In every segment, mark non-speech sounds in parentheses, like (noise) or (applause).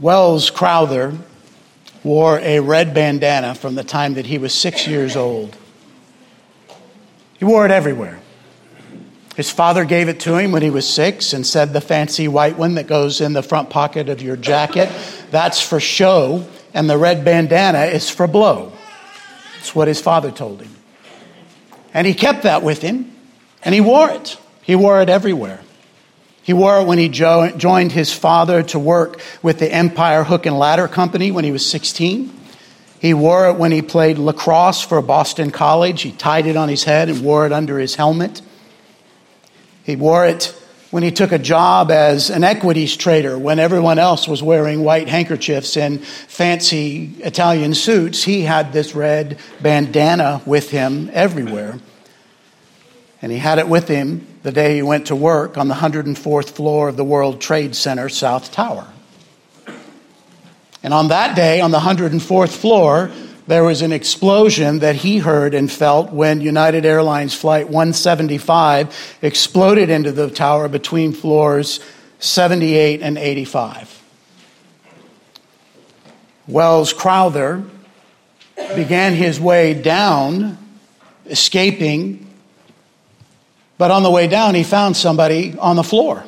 Welles Crowther wore a red bandana from the time that he was six years old. He wore it everywhere. His father gave it to him when he was six and said, The fancy white one that goes in the front pocket of your jacket, that's for show, and the red bandana is for blow. That's what his father told him. And he kept that with him, and he wore it. He wore it everywhere. He wore it when he jo- joined his father to work with the Empire Hook and Ladder Company when he was 16. He wore it when he played lacrosse for Boston College. He tied it on his head and wore it under his helmet. He wore it when he took a job as an equities trader when everyone else was wearing white handkerchiefs and fancy Italian suits. He had this red bandana with him everywhere. And he had it with him the day he went to work on the 104th floor of the World Trade Center South Tower. And on that day, on the 104th floor, there was an explosion that he heard and felt when United Airlines Flight 175 exploded into the tower between floors 78 and 85. Welles Crowther began his way down, escaping, but on the way down, he found somebody on the floor.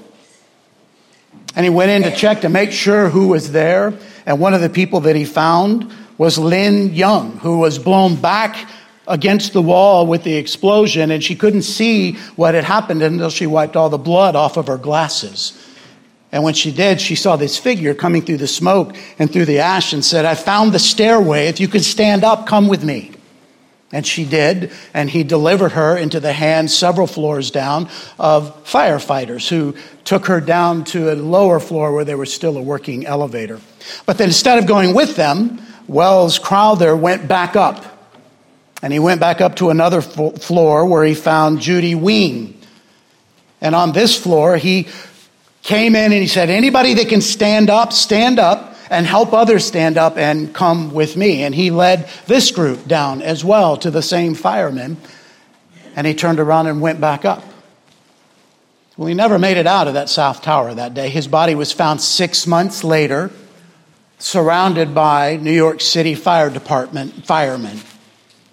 And he went in to check to make sure who was there. And one of the people that he found was Lynn Young, who was blown back against the wall with the explosion, and she couldn't see what had happened until she wiped all the blood off of her glasses. And when she did, she saw this figure coming through the smoke and through the ash and said, I found the stairway. If you could stand up, come with me. And she did, and he delivered her into the hands several floors down of firefighters who took her down to a lower floor where there was still a working elevator. But then instead of going with them, Welles Crowther went back up. And he went back up to another floor where he found Judy Wein. And on this floor, he came in and he said, Anybody that can stand up, stand up and help others stand up and come with me. And he led this group down as well to the same firemen. And he turned around and went back up. Well, he never made it out of that South Tower that day. His body was found six months later surrounded by New York City Fire Department firemen.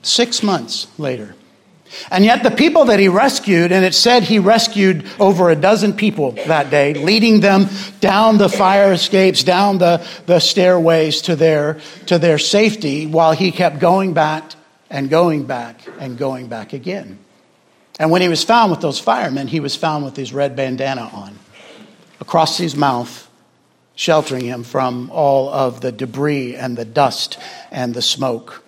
Six months later. And yet, the people that he rescued, and it said he rescued over a dozen people that day, leading them down the fire escapes, down the, the stairways to their, to their safety, while he kept going back and going back and going back again. And when he was found with those firemen, he was found with his red bandana on across his mouth sheltering him from all of the debris and the dust and the smoke.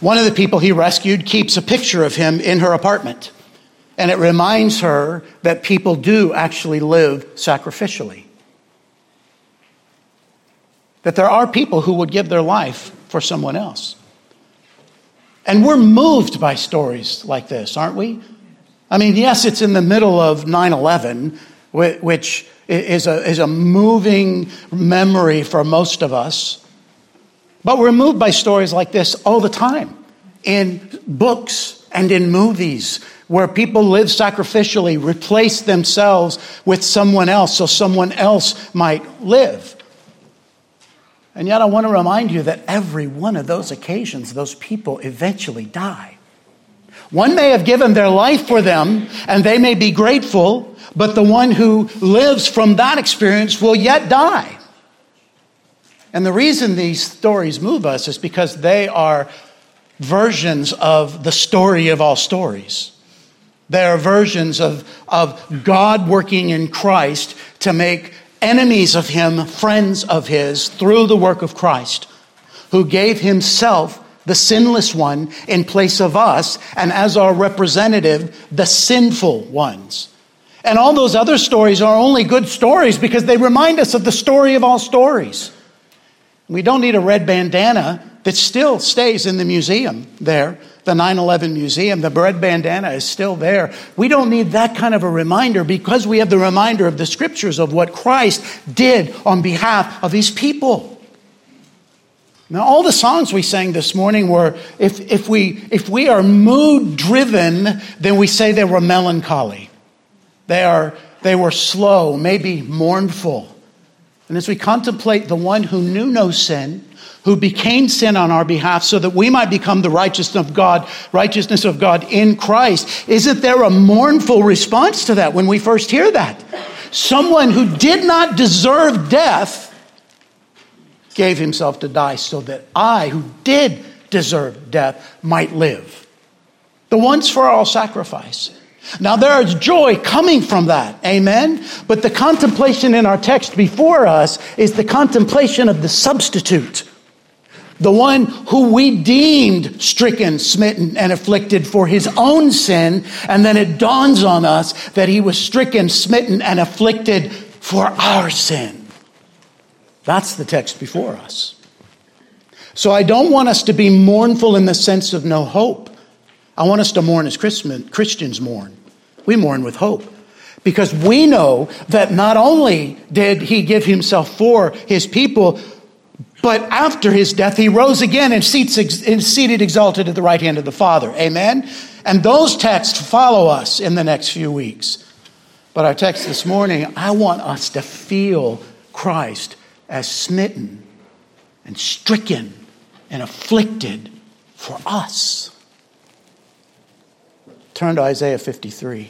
One of the people he rescued keeps a picture of him in her apartment, and it reminds her that people do actually live sacrificially. That there are people who would give their life for someone else. And we're moved by stories like this, aren't we? I mean, yes, it's in the middle of 9 11, which is a, is a moving memory for most of us. But we're moved by stories like this all the time in books and in movies where people live sacrificially, replace themselves with someone else so someone else might live. And yet, I want to remind you that every one of those occasions, those people eventually die. One may have given their life for them, and they may be grateful, but the one who lives from that experience will yet die. And the reason these stories move us is because they are versions of the story of all stories. They are versions of, of God working in Christ to make enemies of Him friends of His through the work of Christ, who gave Himself, the sinless one, in place of us, and as our representative, the sinful ones. And all those other stories are only good stories because they remind us of the story of all stories. We don't need a red bandana that still stays in the museum there, the 9 11 museum. The red bandana is still there. We don't need that kind of a reminder because we have the reminder of the scriptures of what Christ did on behalf of his people. Now, all the songs we sang this morning were, if, if, we, if we are mood driven, then we say they were melancholy. They, are, they were slow, maybe mournful. And as we contemplate the one who knew no sin, who became sin on our behalf so that we might become the righteousness of God, righteousness of God in Christ, isn't there a mournful response to that when we first hear that? Someone who did not deserve death gave himself to die so that I, who did deserve death, might live. The once for all sacrifice. Now there is joy coming from that. Amen. But the contemplation in our text before us is the contemplation of the substitute. The one who we deemed stricken, smitten, and afflicted for his own sin. And then it dawns on us that he was stricken, smitten, and afflicted for our sin. That's the text before us. So I don't want us to be mournful in the sense of no hope. I want us to mourn as Christians mourn. We mourn with hope because we know that not only did he give himself for his people, but after his death, he rose again and seated exalted at the right hand of the Father. Amen? And those texts follow us in the next few weeks. But our text this morning, I want us to feel Christ as smitten and stricken and afflicted for us. Turn to Isaiah 53.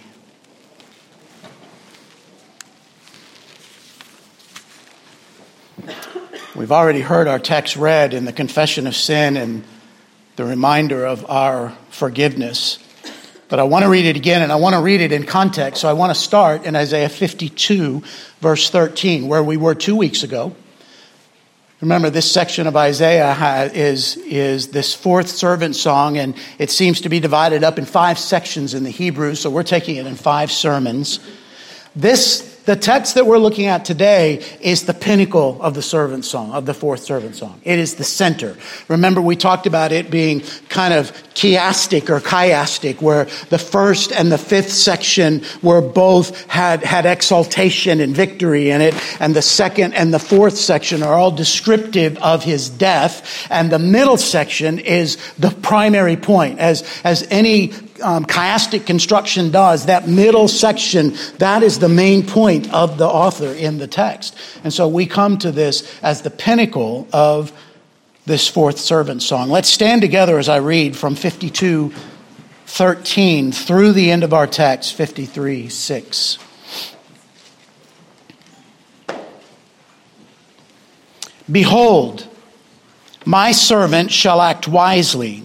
We've already heard our text read in the confession of sin and the reminder of our forgiveness. But I want to read it again, and I want to read it in context. So I want to start in Isaiah 52, verse 13, where we were two weeks ago. Remember, this section of Isaiah is, is this fourth servant song, and it seems to be divided up in five sections in the Hebrew, so we're taking it in five sermons. This the text that we're looking at today is the pinnacle of the servant song, of the fourth servant song. It is the center. Remember, we talked about it being kind of chiastic or chiastic, where the first and the fifth section were both had, had exaltation and victory in it, and the second and the fourth section are all descriptive of his death, and the middle section is the primary point. As, as any um, chiastic construction does, that middle section, that is the main point of the author in the text. And so we come to this as the pinnacle of this fourth servant song. Let's stand together as I read from 52 13 through the end of our text, 53 6. Behold, my servant shall act wisely.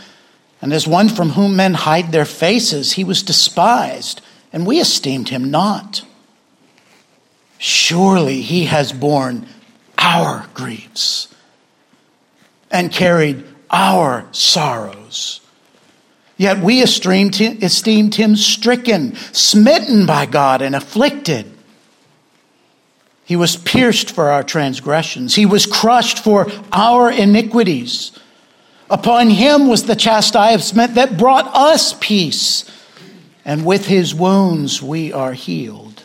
and as one from whom men hide their faces, he was despised, and we esteemed him not. Surely he has borne our griefs and carried our sorrows. Yet we esteemed him, esteemed him stricken, smitten by God, and afflicted. He was pierced for our transgressions, he was crushed for our iniquities. Upon him was the chastisement that brought us peace, and with his wounds we are healed.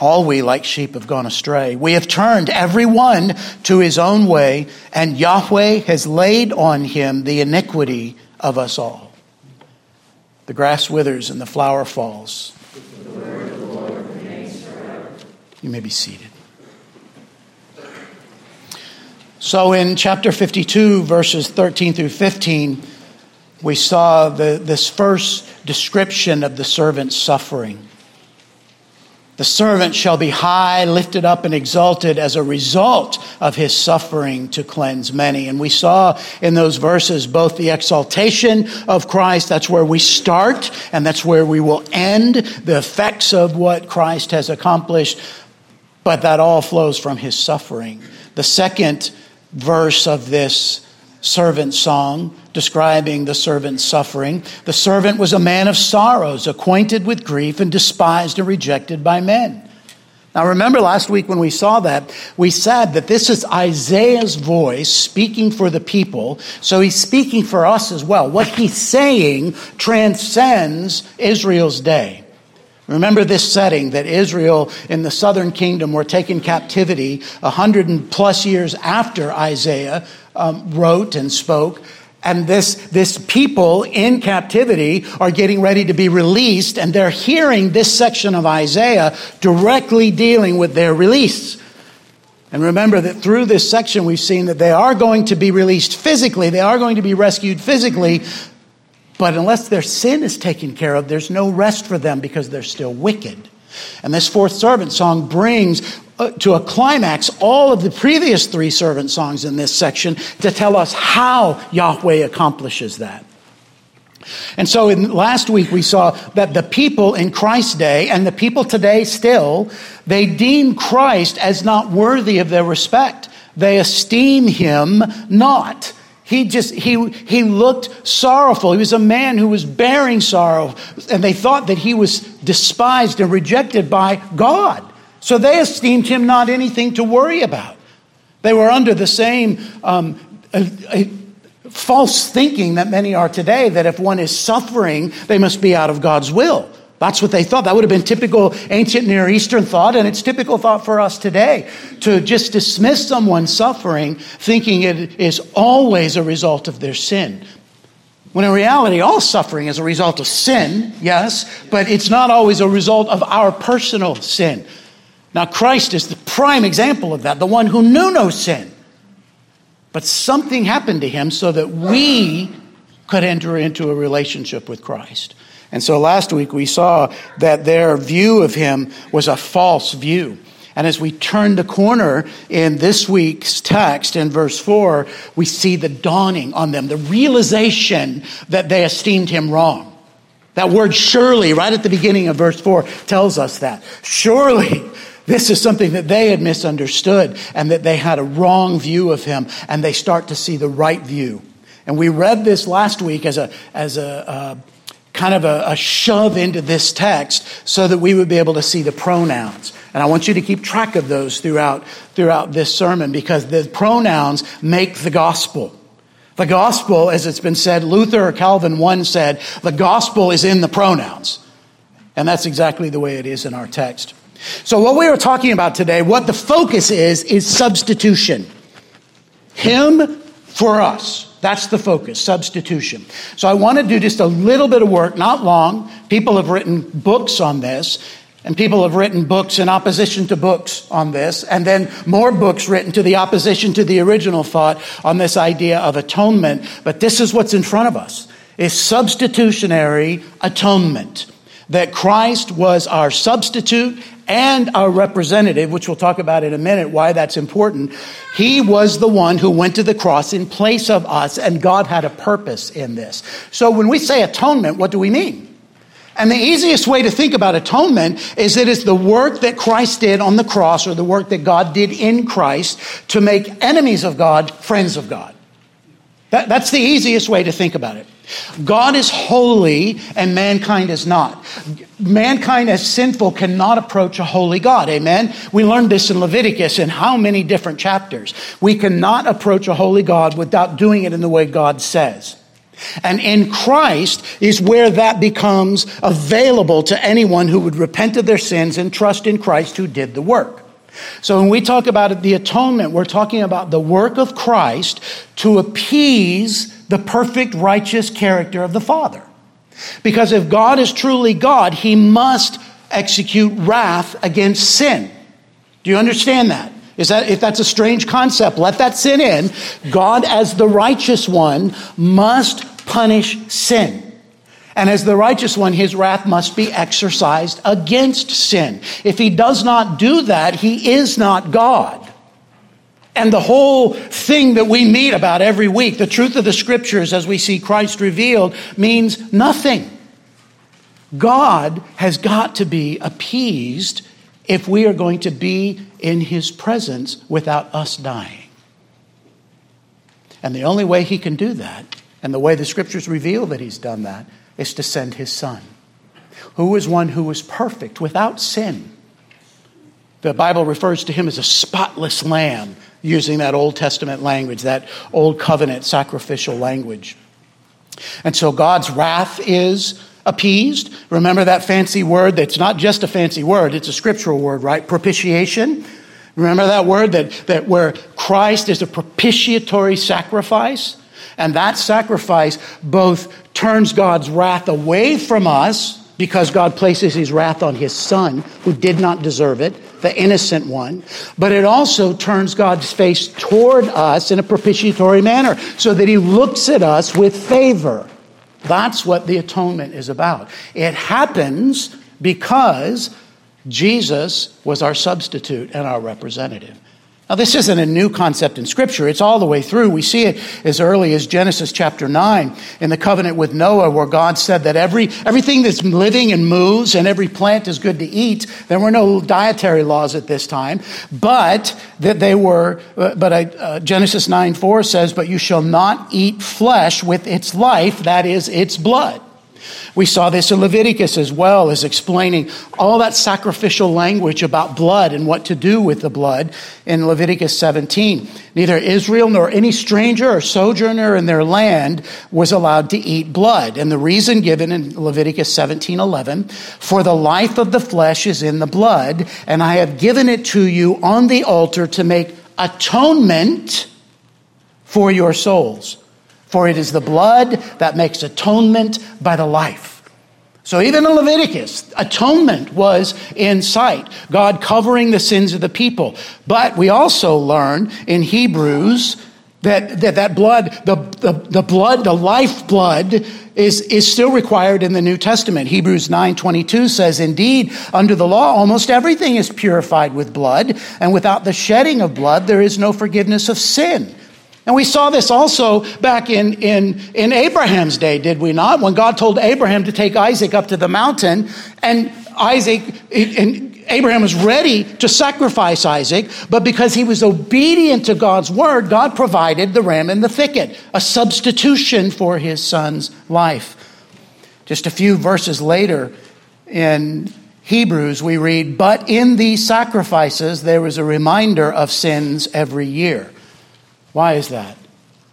All we, like sheep, have gone astray. We have turned every one to his own way, and Yahweh has laid on him the iniquity of us all. The grass withers and the flower falls. The you may be seated. So in chapter 52, verses 13 through 15, we saw the, this first description of the servant's suffering. The servant shall be high, lifted up, and exalted as a result of his suffering to cleanse many. And we saw in those verses both the exaltation of Christ, that's where we start, and that's where we will end the effects of what Christ has accomplished, but that all flows from his suffering. The second verse of this servant song describing the servant's suffering. The servant was a man of sorrows, acquainted with grief, and despised and rejected by men. Now, remember last week when we saw that, we said that this is Isaiah's voice speaking for the people, so he's speaking for us as well. What he's saying transcends Israel's day. Remember this setting that Israel in the southern kingdom were taken captivity a hundred and plus years after Isaiah um, wrote and spoke. And this, this people in captivity are getting ready to be released, and they're hearing this section of Isaiah directly dealing with their release. And remember that through this section, we've seen that they are going to be released physically, they are going to be rescued physically, but unless their sin is taken care of, there's no rest for them because they're still wicked. And this fourth servant song brings uh, to a climax all of the previous three servant songs in this section to tell us how Yahweh accomplishes that. And so in last week we saw that the people in Christ's day and the people today still, they deem Christ as not worthy of their respect. They esteem him not. He just, he, he looked sorrowful. He was a man who was bearing sorrow, and they thought that he was despised and rejected by God. So they esteemed him not anything to worry about. They were under the same um, a, a false thinking that many are today that if one is suffering, they must be out of God's will. That's what they thought. That would have been typical ancient Near Eastern thought, and it's typical thought for us today to just dismiss someone's suffering thinking it is always a result of their sin. When in reality, all suffering is a result of sin, yes, but it's not always a result of our personal sin. Now, Christ is the prime example of that, the one who knew no sin. But something happened to him so that we could enter into a relationship with Christ. And so last week we saw that their view of him was a false view. And as we turn the corner in this week's text in verse 4, we see the dawning on them, the realization that they esteemed him wrong. That word surely, right at the beginning of verse 4, tells us that. Surely, this is something that they had misunderstood and that they had a wrong view of him, and they start to see the right view. And we read this last week as a, as a, uh, kind of a, a shove into this text so that we would be able to see the pronouns. And I want you to keep track of those throughout, throughout this sermon because the pronouns make the gospel. The gospel, as it's been said, Luther or Calvin one said, the gospel is in the pronouns. And that's exactly the way it is in our text. So what we are talking about today, what the focus is, is substitution. Him for us. That's the focus, substitution. So I want to do just a little bit of work, not long. People have written books on this, and people have written books in opposition to books on this, and then more books written to the opposition to the original thought on this idea of atonement. But this is what's in front of us is substitutionary atonement. That Christ was our substitute and our representative, which we'll talk about in a minute why that's important, he was the one who went to the cross in place of us, and God had a purpose in this. So when we say atonement, what do we mean? And the easiest way to think about atonement is that it's the work that Christ did on the cross or the work that God did in Christ to make enemies of God friends of God. That, that's the easiest way to think about it. God is holy and mankind is not. Mankind as sinful cannot approach a holy God. Amen. We learned this in Leviticus in how many different chapters. We cannot approach a holy God without doing it in the way God says. And in Christ is where that becomes available to anyone who would repent of their sins and trust in Christ who did the work. So when we talk about the atonement, we're talking about the work of Christ to appease the perfect righteous character of the Father. Because if God is truly God, he must execute wrath against sin. Do you understand that? Is that if that's a strange concept, let that sin in. God as the righteous one must punish sin. And as the righteous one, his wrath must be exercised against sin. If he does not do that, he is not God. And the whole thing that we meet about every week, the truth of the scriptures as we see Christ revealed, means nothing. God has got to be appeased if we are going to be in his presence without us dying. And the only way he can do that, and the way the scriptures reveal that he's done that, is to send his son, who is one who was perfect, without sin. The Bible refers to him as a spotless lamb, using that Old Testament language, that Old Covenant sacrificial language. And so God's wrath is appeased. Remember that fancy word that's not just a fancy word, it's a scriptural word, right? Propitiation. Remember that word that, that where Christ is a propitiatory sacrifice? And that sacrifice both turns God's wrath away from us because God places his wrath on his son who did not deserve it, the innocent one, but it also turns God's face toward us in a propitiatory manner so that he looks at us with favor. That's what the atonement is about. It happens because Jesus was our substitute and our representative. Now, this isn't a new concept in Scripture. It's all the way through. We see it as early as Genesis chapter 9 in the covenant with Noah, where God said that every, everything that's living and moves and every plant is good to eat. There were no dietary laws at this time, but that they were, uh, but uh, Genesis 9 4 says, But you shall not eat flesh with its life, that is, its blood. We saw this in Leviticus as well as explaining all that sacrificial language about blood and what to do with the blood in Leviticus 17. Neither Israel nor any stranger or sojourner in their land was allowed to eat blood. And the reason given in Leviticus 17:11, for the life of the flesh is in the blood, and I have given it to you on the altar to make atonement for your souls. For it is the blood that makes atonement by the life. So even in Leviticus, atonement was in sight, God covering the sins of the people. But we also learn in Hebrews that that, that blood, the, the, the blood, the life blood, is, is still required in the New Testament. Hebrews 9:22 says, Indeed, under the law, almost everything is purified with blood, and without the shedding of blood, there is no forgiveness of sin. And we saw this also back in, in, in Abraham's day, did we not? When God told Abraham to take Isaac up to the mountain, and Isaac, and Abraham was ready to sacrifice Isaac, but because he was obedient to God's word, God provided the ram in the thicket, a substitution for his son's life. Just a few verses later in Hebrews, we read, But in these sacrifices there was a reminder of sins every year. Why is that?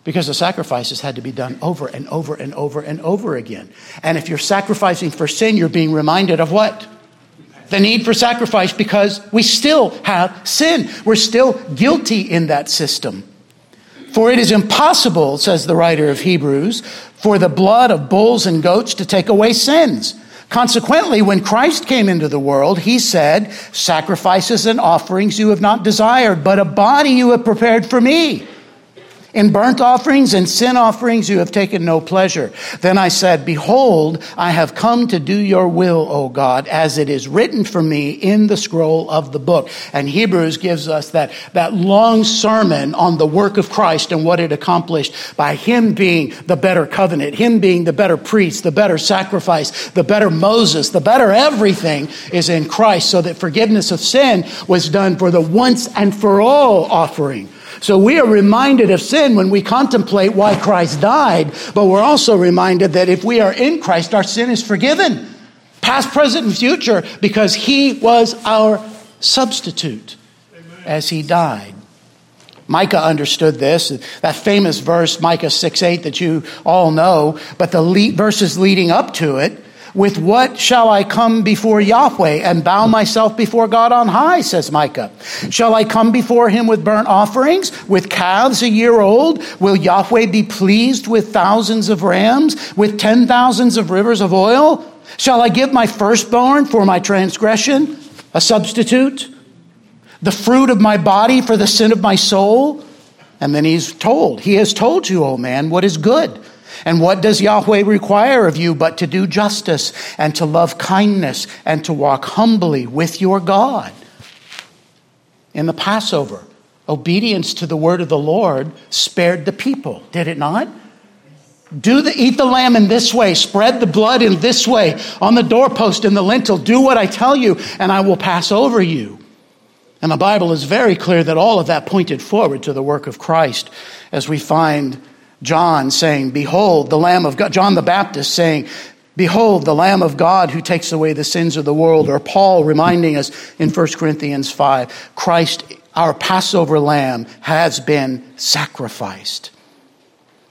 Because the sacrifices had to be done over and over and over and over again. And if you're sacrificing for sin, you're being reminded of what? The need for sacrifice because we still have sin. We're still guilty in that system. For it is impossible, says the writer of Hebrews, for the blood of bulls and goats to take away sins. Consequently, when Christ came into the world, he said, Sacrifices and offerings you have not desired, but a body you have prepared for me. In burnt offerings and sin offerings you have taken no pleasure. Then I said, Behold, I have come to do your will, O God, as it is written for me in the scroll of the book. And Hebrews gives us that, that long sermon on the work of Christ and what it accomplished by him being the better covenant, him being the better priest, the better sacrifice, the better Moses, the better everything is in Christ, so that forgiveness of sin was done for the once and for all offering so we are reminded of sin when we contemplate why Christ died, but we're also reminded that if we are in Christ, our sin is forgiven, past, present, and future, because he was our substitute Amen. as he died. Micah understood this, that famous verse, Micah 6 8, that you all know, but the verses leading up to it with what shall I come before Yahweh and bow myself before God on high, says Micah. Shall I come before him with burnt offerings, with calves a year old? Will Yahweh be pleased with thousands of rams, with ten thousands of rivers of oil? Shall I give my firstborn for my transgression, a substitute? The fruit of my body for the sin of my soul? And then he's told, He has told you, O man, what is good. And what does Yahweh require of you but to do justice and to love kindness and to walk humbly with your God? In the Passover, obedience to the word of the Lord spared the people, did it not? Do the eat the lamb in this way, spread the blood in this way on the doorpost and the lintel. Do what I tell you, and I will pass over you. And the Bible is very clear that all of that pointed forward to the work of Christ, as we find John saying, Behold, the Lamb of God, John the Baptist saying, Behold, the Lamb of God who takes away the sins of the world, or Paul reminding us in 1 Corinthians 5, Christ, our Passover lamb, has been sacrificed.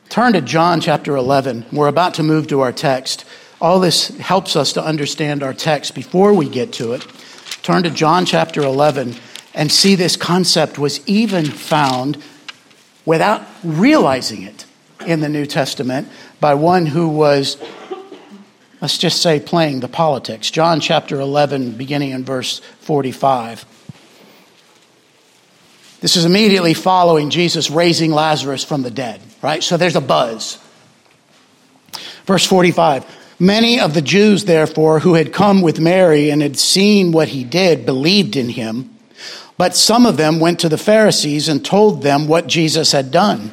Turn to John chapter 11. We're about to move to our text. All this helps us to understand our text before we get to it. Turn to John chapter 11 and see this concept was even found without realizing it in the New Testament by one who was, let's just say, playing the politics. John chapter 11, beginning in verse 45. This is immediately following Jesus raising Lazarus from the dead, right? So there's a buzz. Verse 45 Many of the Jews, therefore, who had come with Mary and had seen what he did, believed in him. But some of them went to the Pharisees and told them what Jesus had done.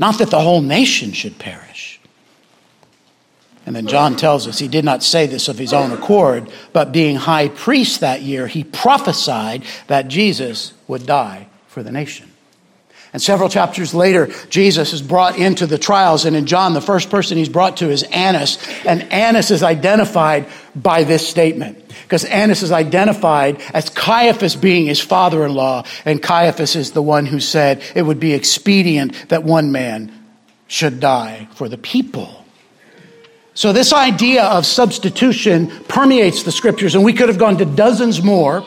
not that the whole nation should perish. And then John tells us he did not say this of his own accord, but being high priest that year, he prophesied that Jesus would die for the nation. And several chapters later, Jesus is brought into the trials. And in John, the first person he's brought to is Annas. And Annas is identified by this statement. Because Annas is identified as Caiaphas being his father in law. And Caiaphas is the one who said it would be expedient that one man should die for the people. So, this idea of substitution permeates the scriptures, and we could have gone to dozens more.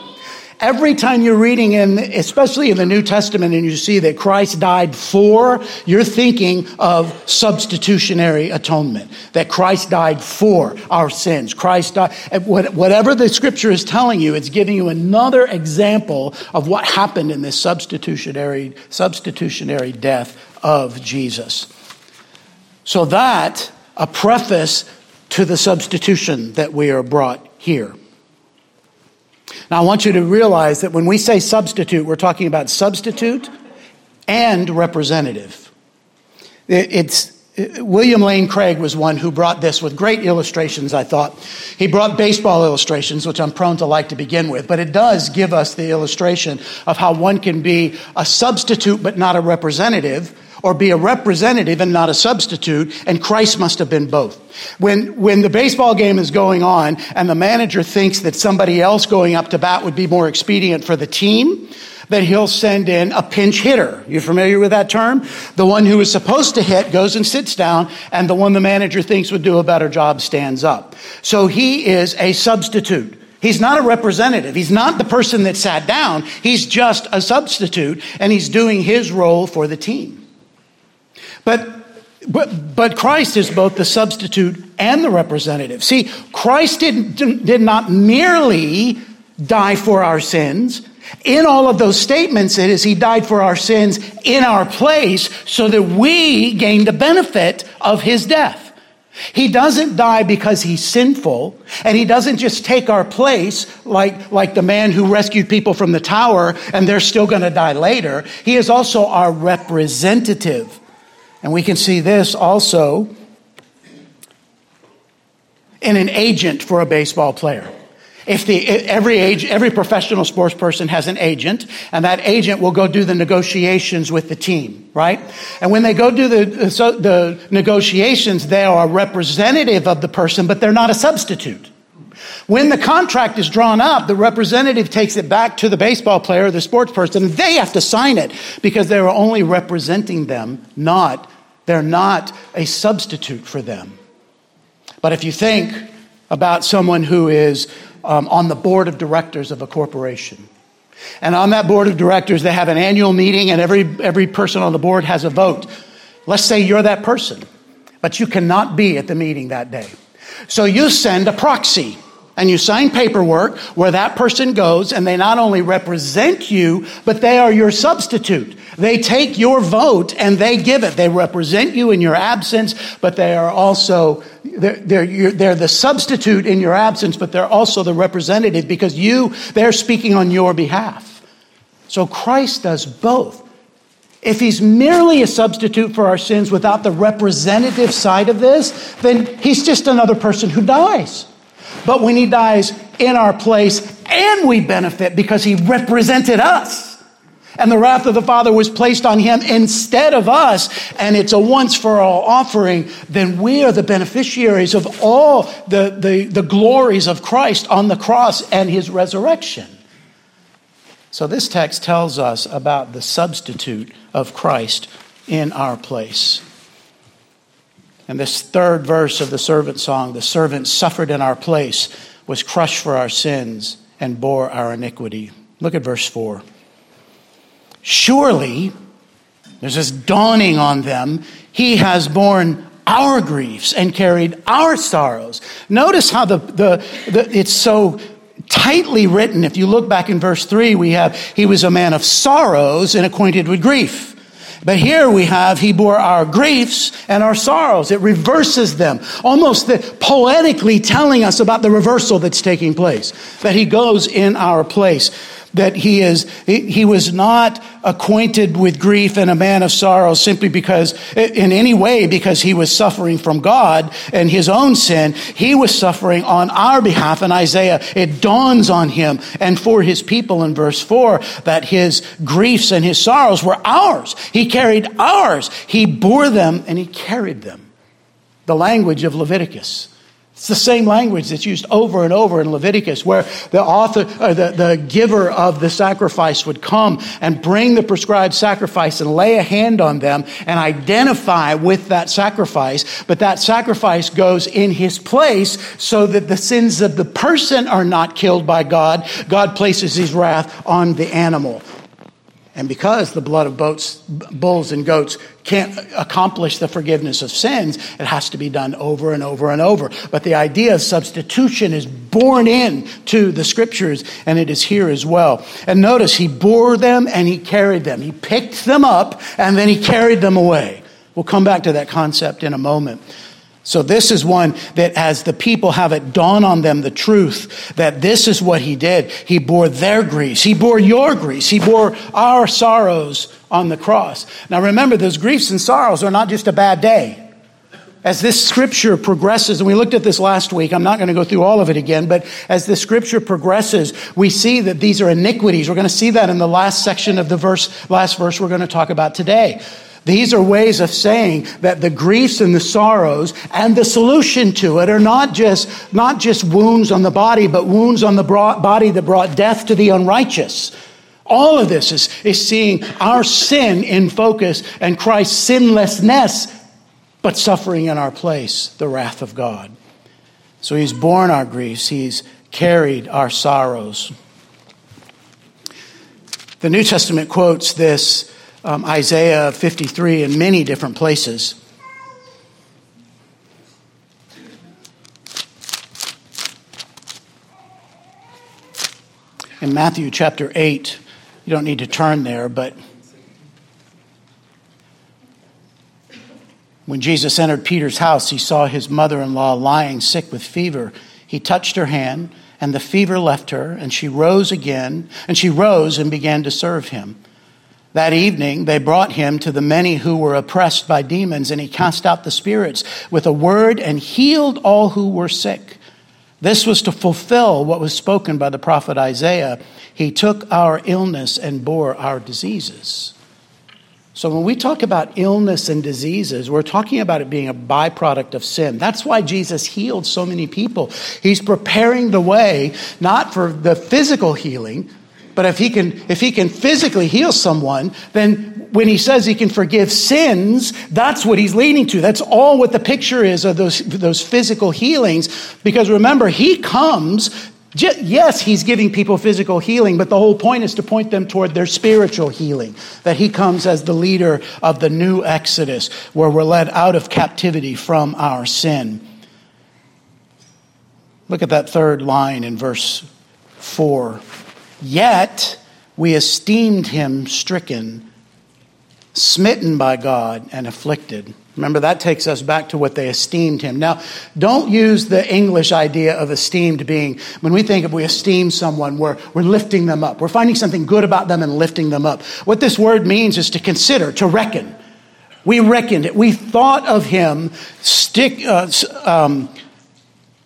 Every time you're reading in, especially in the New Testament, and you see that Christ died for, you're thinking of substitutionary atonement. That Christ died for our sins. Christ died. Whatever the scripture is telling you, it's giving you another example of what happened in this substitutionary, substitutionary death of Jesus. So that a preface to the substitution that we are brought here. Now, I want you to realize that when we say substitute, we're talking about substitute and representative. It's William Lane Craig was one who brought this with great illustrations, I thought. He brought baseball illustrations, which I'm prone to like to begin with, but it does give us the illustration of how one can be a substitute but not a representative, or be a representative and not a substitute, and Christ must have been both. When, when the baseball game is going on and the manager thinks that somebody else going up to bat would be more expedient for the team, that he'll send in a pinch hitter. You familiar with that term? The one who is supposed to hit goes and sits down, and the one the manager thinks would do a better job stands up. So he is a substitute. He's not a representative. He's not the person that sat down. He's just a substitute, and he's doing his role for the team. But, but, but Christ is both the substitute and the representative. See, Christ did, did not merely die for our sins. In all of those statements, it is He died for our sins in our place so that we gain the benefit of His death. He doesn't die because he's sinful, and he doesn't just take our place like, like the man who rescued people from the tower and they're still going to die later. He is also our representative. And we can see this also in an agent for a baseball player. If the, every age, every professional sports person has an agent, and that agent will go do the negotiations with the team, right? And when they go do the, so the negotiations, they are a representative of the person, but they're not a substitute. When the contract is drawn up, the representative takes it back to the baseball player, the sports person, and they have to sign it because they are only representing them, not They're not a substitute for them. But if you think about someone who is um, on the board of directors of a corporation, and on that board of directors, they have an annual meeting, and every, every person on the board has a vote. Let's say you're that person, but you cannot be at the meeting that day. So you send a proxy and you sign paperwork where that person goes and they not only represent you, but they are your substitute. They take your vote and they give it. They represent you in your absence, but they are also, they're, they're, they're the substitute in your absence, but they're also the representative because you, they're speaking on your behalf. So Christ does both. If he's merely a substitute for our sins without the representative side of this, then he's just another person who dies. But when he dies in our place and we benefit because he represented us, and the wrath of the Father was placed on him instead of us, and it's a once for all offering, then we are the beneficiaries of all the, the, the glories of Christ on the cross and his resurrection. So, this text tells us about the substitute of Christ in our place. And this third verse of the servant song, the servant suffered in our place, was crushed for our sins, and bore our iniquity. Look at verse 4. Surely, there's this dawning on them, he has borne our griefs and carried our sorrows. Notice how the, the, the it's so tightly written. If you look back in verse 3, we have, he was a man of sorrows and acquainted with grief. But here we have, he bore our griefs and our sorrows. It reverses them, almost the, poetically telling us about the reversal that's taking place, that he goes in our place that he is he was not acquainted with grief and a man of sorrow simply because in any way because he was suffering from God and his own sin. He was suffering on our behalf. In Isaiah it dawns on him and for his people in verse 4 that his griefs and his sorrows were ours. He carried ours. He bore them and he carried them. The language of Leviticus it's the same language that's used over and over in Leviticus, where the author, or the, the giver of the sacrifice would come and bring the prescribed sacrifice and lay a hand on them and identify with that sacrifice. But that sacrifice goes in his place so that the sins of the person are not killed by God. God places his wrath on the animal. And because the blood of boats, bulls and goats can't accomplish the forgiveness of sins, it has to be done over and over and over. But the idea of substitution is born in to the scriptures, and it is here as well. And notice, he bore them and he carried them. He picked them up and then he carried them away. We'll come back to that concept in a moment. So, this is one that as the people have it dawn on them the truth that this is what he did. He bore their griefs. He bore your griefs. He bore our sorrows on the cross. Now, remember, those griefs and sorrows are not just a bad day. As this scripture progresses, and we looked at this last week, I'm not going to go through all of it again, but as the scripture progresses, we see that these are iniquities. We're going to see that in the last section of the verse, last verse we're going to talk about today. These are ways of saying that the griefs and the sorrows and the solution to it are not just, not just wounds on the body, but wounds on the body that brought death to the unrighteous. All of this is, is seeing our sin in focus and Christ's sinlessness, but suffering in our place, the wrath of God. So he's borne our griefs, he's carried our sorrows. The New Testament quotes this um, Isaiah 53 in many different places. In Matthew chapter 8, you don't need to turn there, but when Jesus entered Peter's house, he saw his mother in law lying sick with fever. He touched her hand, and the fever left her, and she rose again, and she rose and began to serve him. That evening, they brought him to the many who were oppressed by demons, and he cast out the spirits with a word and healed all who were sick. This was to fulfill what was spoken by the prophet Isaiah. He took our illness and bore our diseases. So, when we talk about illness and diseases, we're talking about it being a byproduct of sin. That's why Jesus healed so many people. He's preparing the way, not for the physical healing, But if he can, if he can physically heal someone, then when he says he can forgive sins, that's what he's leading to. That's all what the picture is of those, those physical healings. Because remember, he comes Yes, he's giving people physical healing, but the whole point is to point them toward their spiritual healing. That he comes as the leader of the new Exodus, where we're led out of captivity from our sin. Look at that third line in verse 4. Yet we esteemed him stricken, smitten by God, and afflicted. Remember, that takes us back to what they esteemed him. Now, don't use the English idea of esteemed being, when we think of we esteem someone, we're, we're lifting them up. We're finding something good about them and lifting them up. What this word means is to consider, to reckon. We reckoned it. We thought of him, stick, uh, um,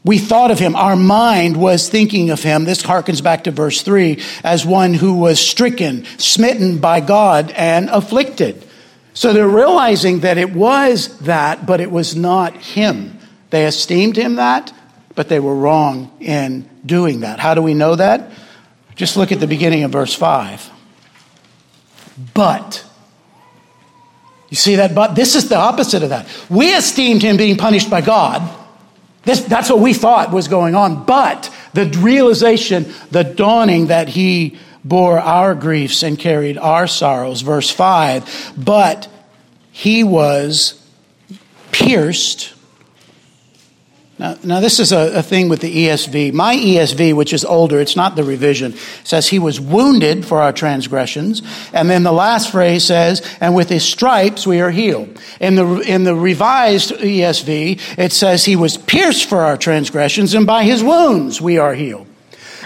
we thought of him. Our mind was thinking of him. This harkens back to verse 3 as one who was stricken, smitten by God, and afflicted. So they're realizing that it was that, but it was not him. They esteemed him that, but they were wrong in doing that. How do we know that? Just look at the beginning of verse 5. But, you see that but? This is the opposite of that. We esteemed him being punished by God. This, that's what we thought was going on. But the realization, the dawning that he bore our griefs and carried our sorrows. Verse 5 But he was pierced. Now, now this is a, a, thing with the ESV. My ESV, which is older, it's not the revision, says he was wounded for our transgressions. And then the last phrase says, and with his stripes we are healed. In the, in the revised ESV, it says he was pierced for our transgressions, and by his wounds we are healed.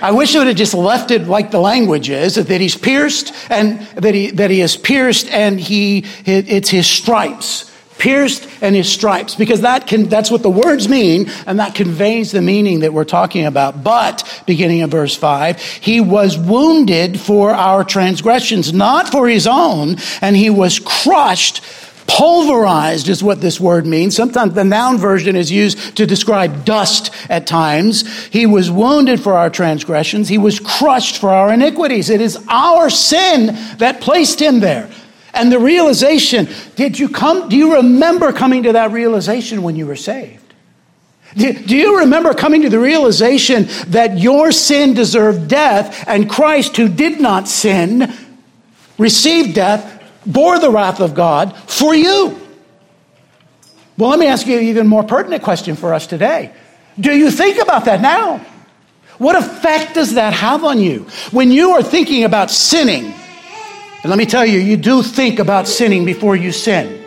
I wish it would have just left it like the language is, that he's pierced and that he, that he is pierced and he, it's his stripes. Pierced and his stripes, because that can, that's what the words mean, and that conveys the meaning that we're talking about. But, beginning in verse 5, he was wounded for our transgressions, not for his own, and he was crushed Pulverized is what this word means. Sometimes the noun version is used to describe dust at times. He was wounded for our transgressions. He was crushed for our iniquities. It is our sin that placed him there. And the realization, did you come, do you remember coming to that realization when you were saved? Do you remember coming to the realization that your sin deserved death and Christ, who did not sin, received death bore the wrath of God for you. Well, let me ask you an even more pertinent question for us today. Do you think about that now? What effect does that have on you? When you are thinking about sinning, and let me tell you, you do think about sinning before you sin.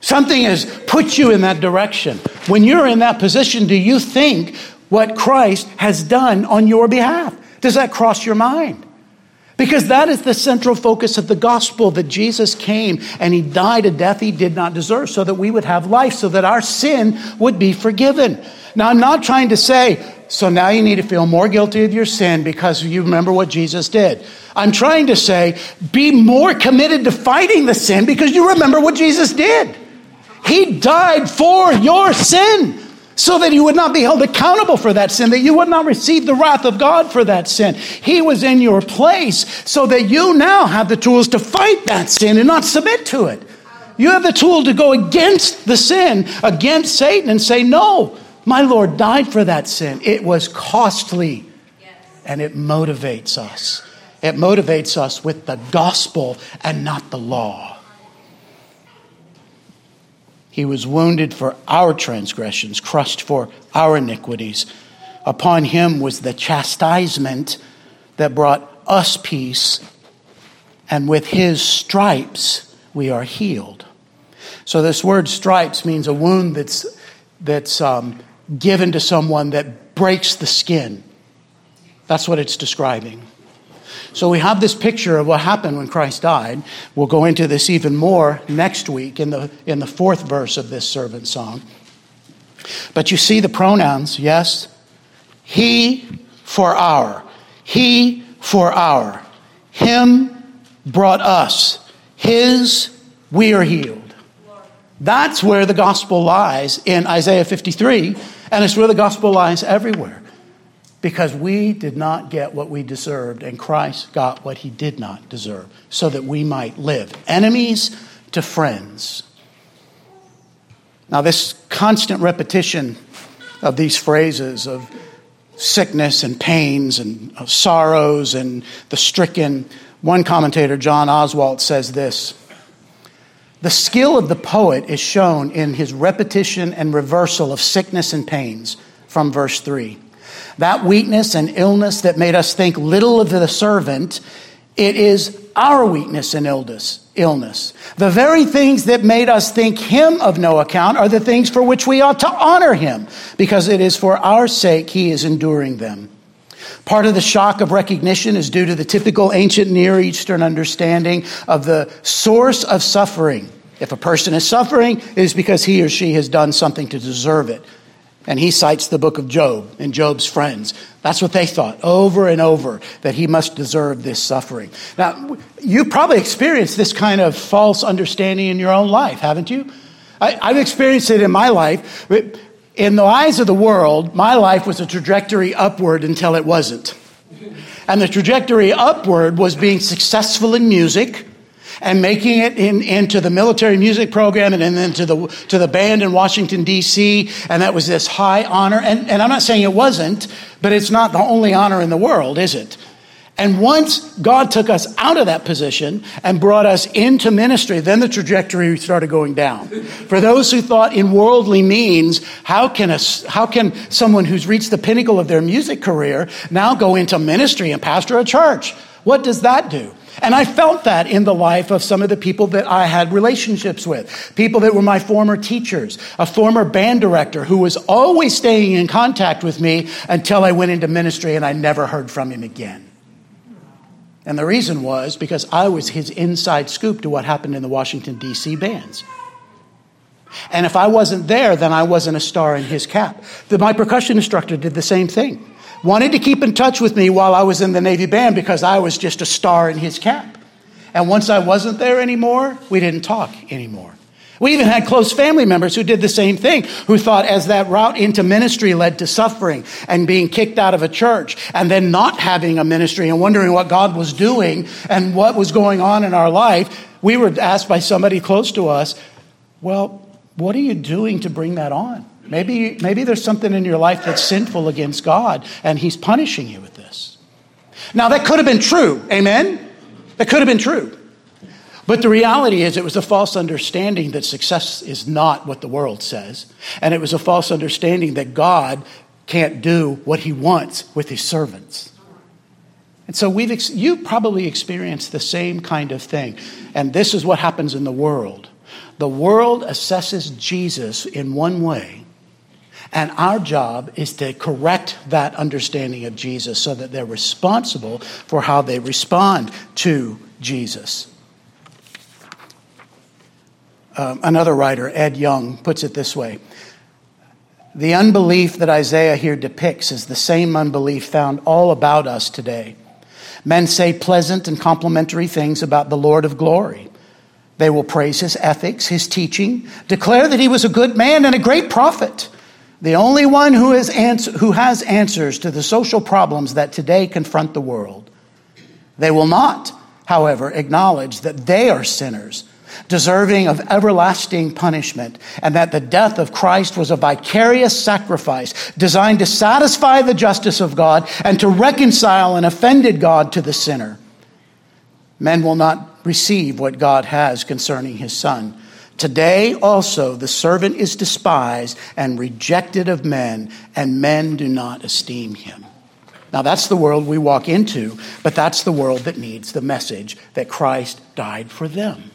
Something has put you in that direction. When you're in that position, do you think what Christ has done on your behalf? Does that cross your mind? Because that is the central focus of the gospel that Jesus came and he died a death he did not deserve so that we would have life, so that our sin would be forgiven. Now, I'm not trying to say, so now you need to feel more guilty of your sin because you remember what Jesus did. I'm trying to say, be more committed to fighting the sin because you remember what Jesus did. He died for your sin so that you would not be held accountable for that sin, that you would not receive the wrath of God for that sin. He was in your place so that you now have the tools to fight that sin and not submit to it. You have the tool to go against the sin, against Satan, and say, No, my Lord died for that sin. It was costly, and it motivates us. It motivates us with the gospel and not the law. He was wounded for our transgressions, crushed for our iniquities. Upon him was the chastisement that brought us peace, and with his stripes we are healed. So, this word stripes means a wound that's, that's um, given to someone that breaks the skin. That's what it's describing. So we have this picture of what happened when Christ died. We'll go into this even more next week in the, in the fourth verse of this servant song. But you see the pronouns, yes? He for our. He for our. Him brought us. His, we are healed. That's where the gospel lies in Isaiah 53, and it's where the gospel lies everywhere. because we did not get what we deserved, and Christ got what he did not deserve, so that we might live. Enemies to friends. Now, this constant repetition of these phrases of sickness and pains and sorrows and the stricken, one commentator, John Oswalt, says this The skill of the poet is shown in his repetition and reversal of sickness and pains from verse 3. That weakness and illness that made us think little of the servant, it is our weakness and illness. Illness. The very things that made us think him of no account are the things for which we ought to honor him, because it is for our sake he is enduring them. Part of the shock of recognition is due to the typical ancient Near Eastern understanding of the source of suffering. If a person is suffering, it is because he or she has done something to deserve it. And he cites the book of Job and Job's friends. That's what they thought over and over that he must deserve this suffering. Now, you probably experienced this kind of false understanding in your own life, haven't you? I, I've experienced it in my life. In the eyes of the world, my life was a trajectory upward until it wasn't. And the trajectory upward was being successful in music and making it in, into the military music program and then to the, to the band in Washington, D.C. And that was this high honor. And, and I'm not saying it wasn't, but it's not the only honor in the world, is it? And once God took us out of that position and brought us into ministry, then the trajectory started going down. For those who thought in worldly means, how can, a, how can someone who's reached the pinnacle of their music career now go into ministry and pastor a church? What does that do? And I felt that in the life of some of the people that I had relationships with. People that were my former teachers, a former band director who was always staying in contact with me until I went into ministry and I never heard from him again. And the reason was because I was his inside scoop to what happened in the Washington, D.C. bands. And if I wasn't there, then I wasn't a star in his cap. The, my percussion instructor did the same thing wanted to keep in touch with me while I was in the Navy band because I was just a star in his cap. And once I wasn't there anymore, we didn't talk anymore. We even had close family members who did the same thing, who thought as that route into ministry led to suffering and being kicked out of a church and then not having a ministry and wondering what God was doing and what was going on in our life, we were asked by somebody close to us, Well, what are you doing to bring that on? Maybe, maybe there's something in your life that's sinful against God, and He's punishing you with this. Now, that could have been true. Amen? That could have been true. But the reality is, it was a false understanding that success is not what the world says. And it was a false understanding that God can't do what He wants with His servants. And so we've ex- you probably experienced the same kind of thing. And this is what happens in the world. The world assesses Jesus in one way, and our job is to correct that understanding of Jesus so that they're responsible for how they respond to Jesus. Um, another writer, Ed Young, puts it this way The unbelief that Isaiah here depicts is the same unbelief found all about us today. Men say pleasant and complimentary things about the Lord of glory. They will praise his ethics, his teaching, declare that he was a good man and a great prophet the only one who, is ans- who has answers to the social problems that today confront the world. They will not, however, acknowledge that they are sinners, deserving of everlasting punishment, and that the death of Christ was a vicarious sacrifice designed to satisfy the justice of God and to reconcile an offended God to the sinner. Men will not receive what God has concerning his Son Today also the servant is despised and rejected of men, and men do not esteem him. Now, that's the world we walk into, but that's the world that needs the message that Christ died for them.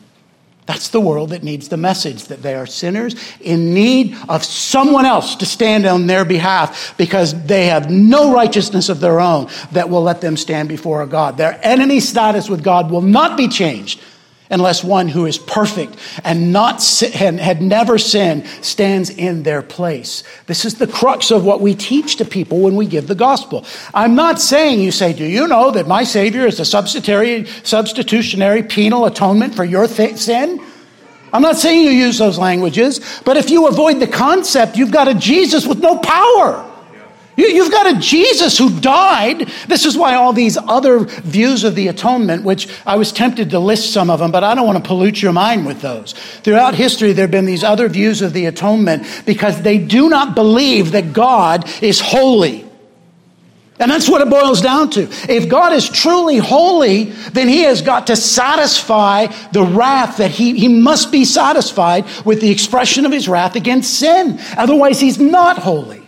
That's the world that needs the message that they are sinners in need of someone else to stand on their behalf because they have no righteousness of their own that will let them stand before God. Their enemy status with God will not be changed unless one who is perfect and not and had never sinned stands in their place. This is the crux of what we teach to people when we give the gospel. I'm not saying you say, "Do you know that my savior is a substitutionary substitutionary penal atonement for your th- sin?" I'm not saying you use those languages, but if you avoid the concept, you've got a Jesus with no power. You've got a Jesus who died. This is why all these other views of the atonement, which I was tempted to list some of them, but I don't want to pollute your mind with those. Throughout history, there have been these other views of the atonement because they do not believe that God is holy. And that's what it boils down to. If God is truly holy, then he has got to satisfy the wrath that he, he must be satisfied with the expression of his wrath against sin. Otherwise, he's not holy.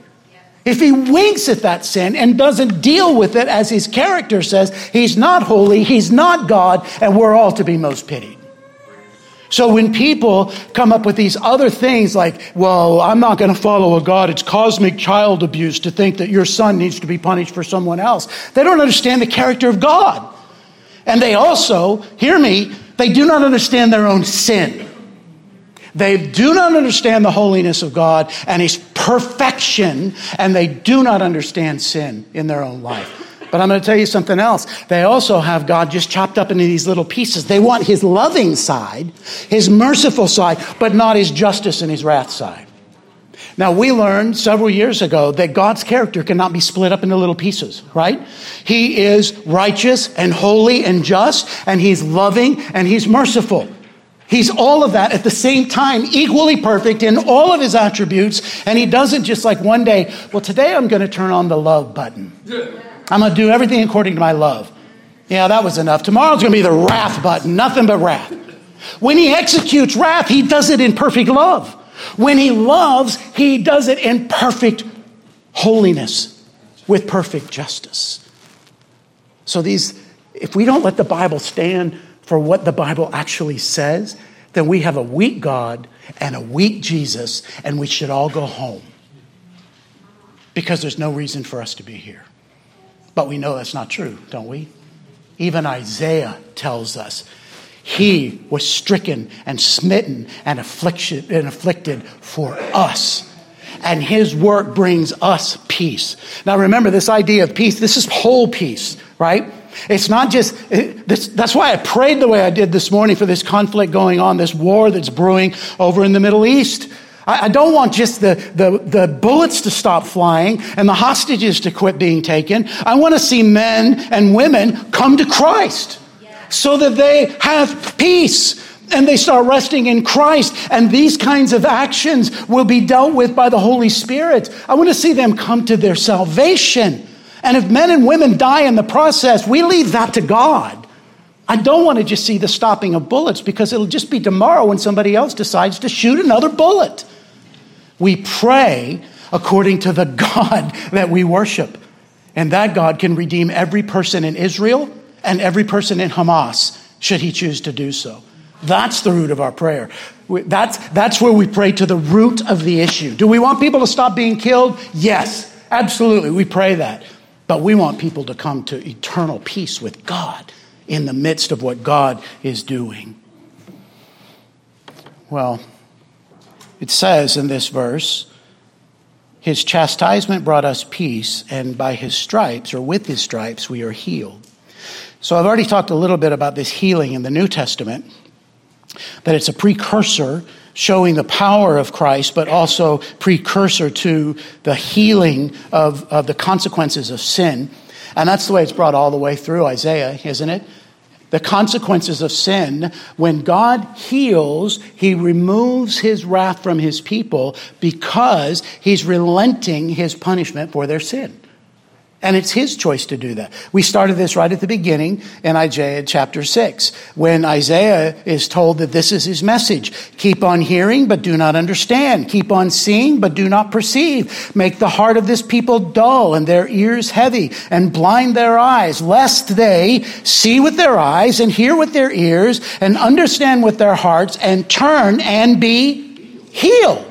If he winks at that sin and doesn't deal with it as his character says, he's not holy, he's not God, and we're all to be most pitied. So when people come up with these other things like, well, I'm not going to follow a God, it's cosmic child abuse to think that your son needs to be punished for someone else, they don't understand the character of God. And they also, hear me, they do not understand their own sin. They do not understand the holiness of God and His perfection, and they do not understand sin in their own life. But I'm going to tell you something else. They also have God just chopped up into these little pieces. They want His loving side, His merciful side, but not His justice and His wrath side. Now, we learned several years ago that God's character cannot be split up into little pieces, right? He is righteous and holy and just, and He's loving and He's merciful. He's all of that at the same time, equally perfect in all of his attributes. And he doesn't just like one day, well, today I'm going to turn on the love button. I'm going to do everything according to my love. Yeah, that was enough. Tomorrow's going to be the wrath button, nothing but wrath. When he executes wrath, he does it in perfect love. When he loves, he does it in perfect holiness with perfect justice. So these, if we don't let the Bible stand for what the Bible actually says, then we have a weak God and a weak Jesus, and we should all go home because there's no reason for us to be here. But we know that's not true, don't we? Even Isaiah tells us he was stricken and smitten and afflicted, and afflicted for us. And his work brings us peace. Now remember this idea of peace, this is whole peace, right? It's not just, that's why I prayed the way I did this morning for this conflict going on, this war that's brewing over in the Middle East. I, I don't want just the, the, the bullets to stop flying and the hostages to quit being taken. I want to see men and women come to Christ so that they have peace and they start resting in Christ. And these kinds of actions will be dealt with by the Holy Spirit. I want to see them come to their salvation. And if men and women die in the process, we leave that to God. I don't want to just see the stopping of bullets because it'll just be tomorrow when somebody else decides to shoot another bullet. We pray according to the (laughs) God that we worship. And that God can redeem every person in Israel and every person in Hamas, should he choose to do so. That's the root of our prayer. That's, that's where we pray to the root of the issue. Do we want people to stop being killed? Yes, absolutely. We pray that. But we want people to come to eternal peace with God in the midst of what God is doing. Well, it says in this verse, His chastisement brought us peace, and by His stripes, or with His stripes, we are healed. So I've already talked a little bit about this healing in the New Testament, that it's a precursor showing the power of Christ, but also precursor to the healing of, of the consequences of sin. And that's the way it's brought all the way through Isaiah, isn't it? The consequences of sin, when God heals, he removes his wrath from his people because he's relenting his punishment for their sin. And it's his choice to do that. We started this right at the beginning in Isaiah chapter 6, when Isaiah is told that this is his message. Keep on hearing, but do not understand. Keep on seeing, but do not perceive. Make the heart of this people dull and their ears heavy, and blind their eyes, lest they see with their eyes and hear with their ears and understand with their hearts and turn and be healed.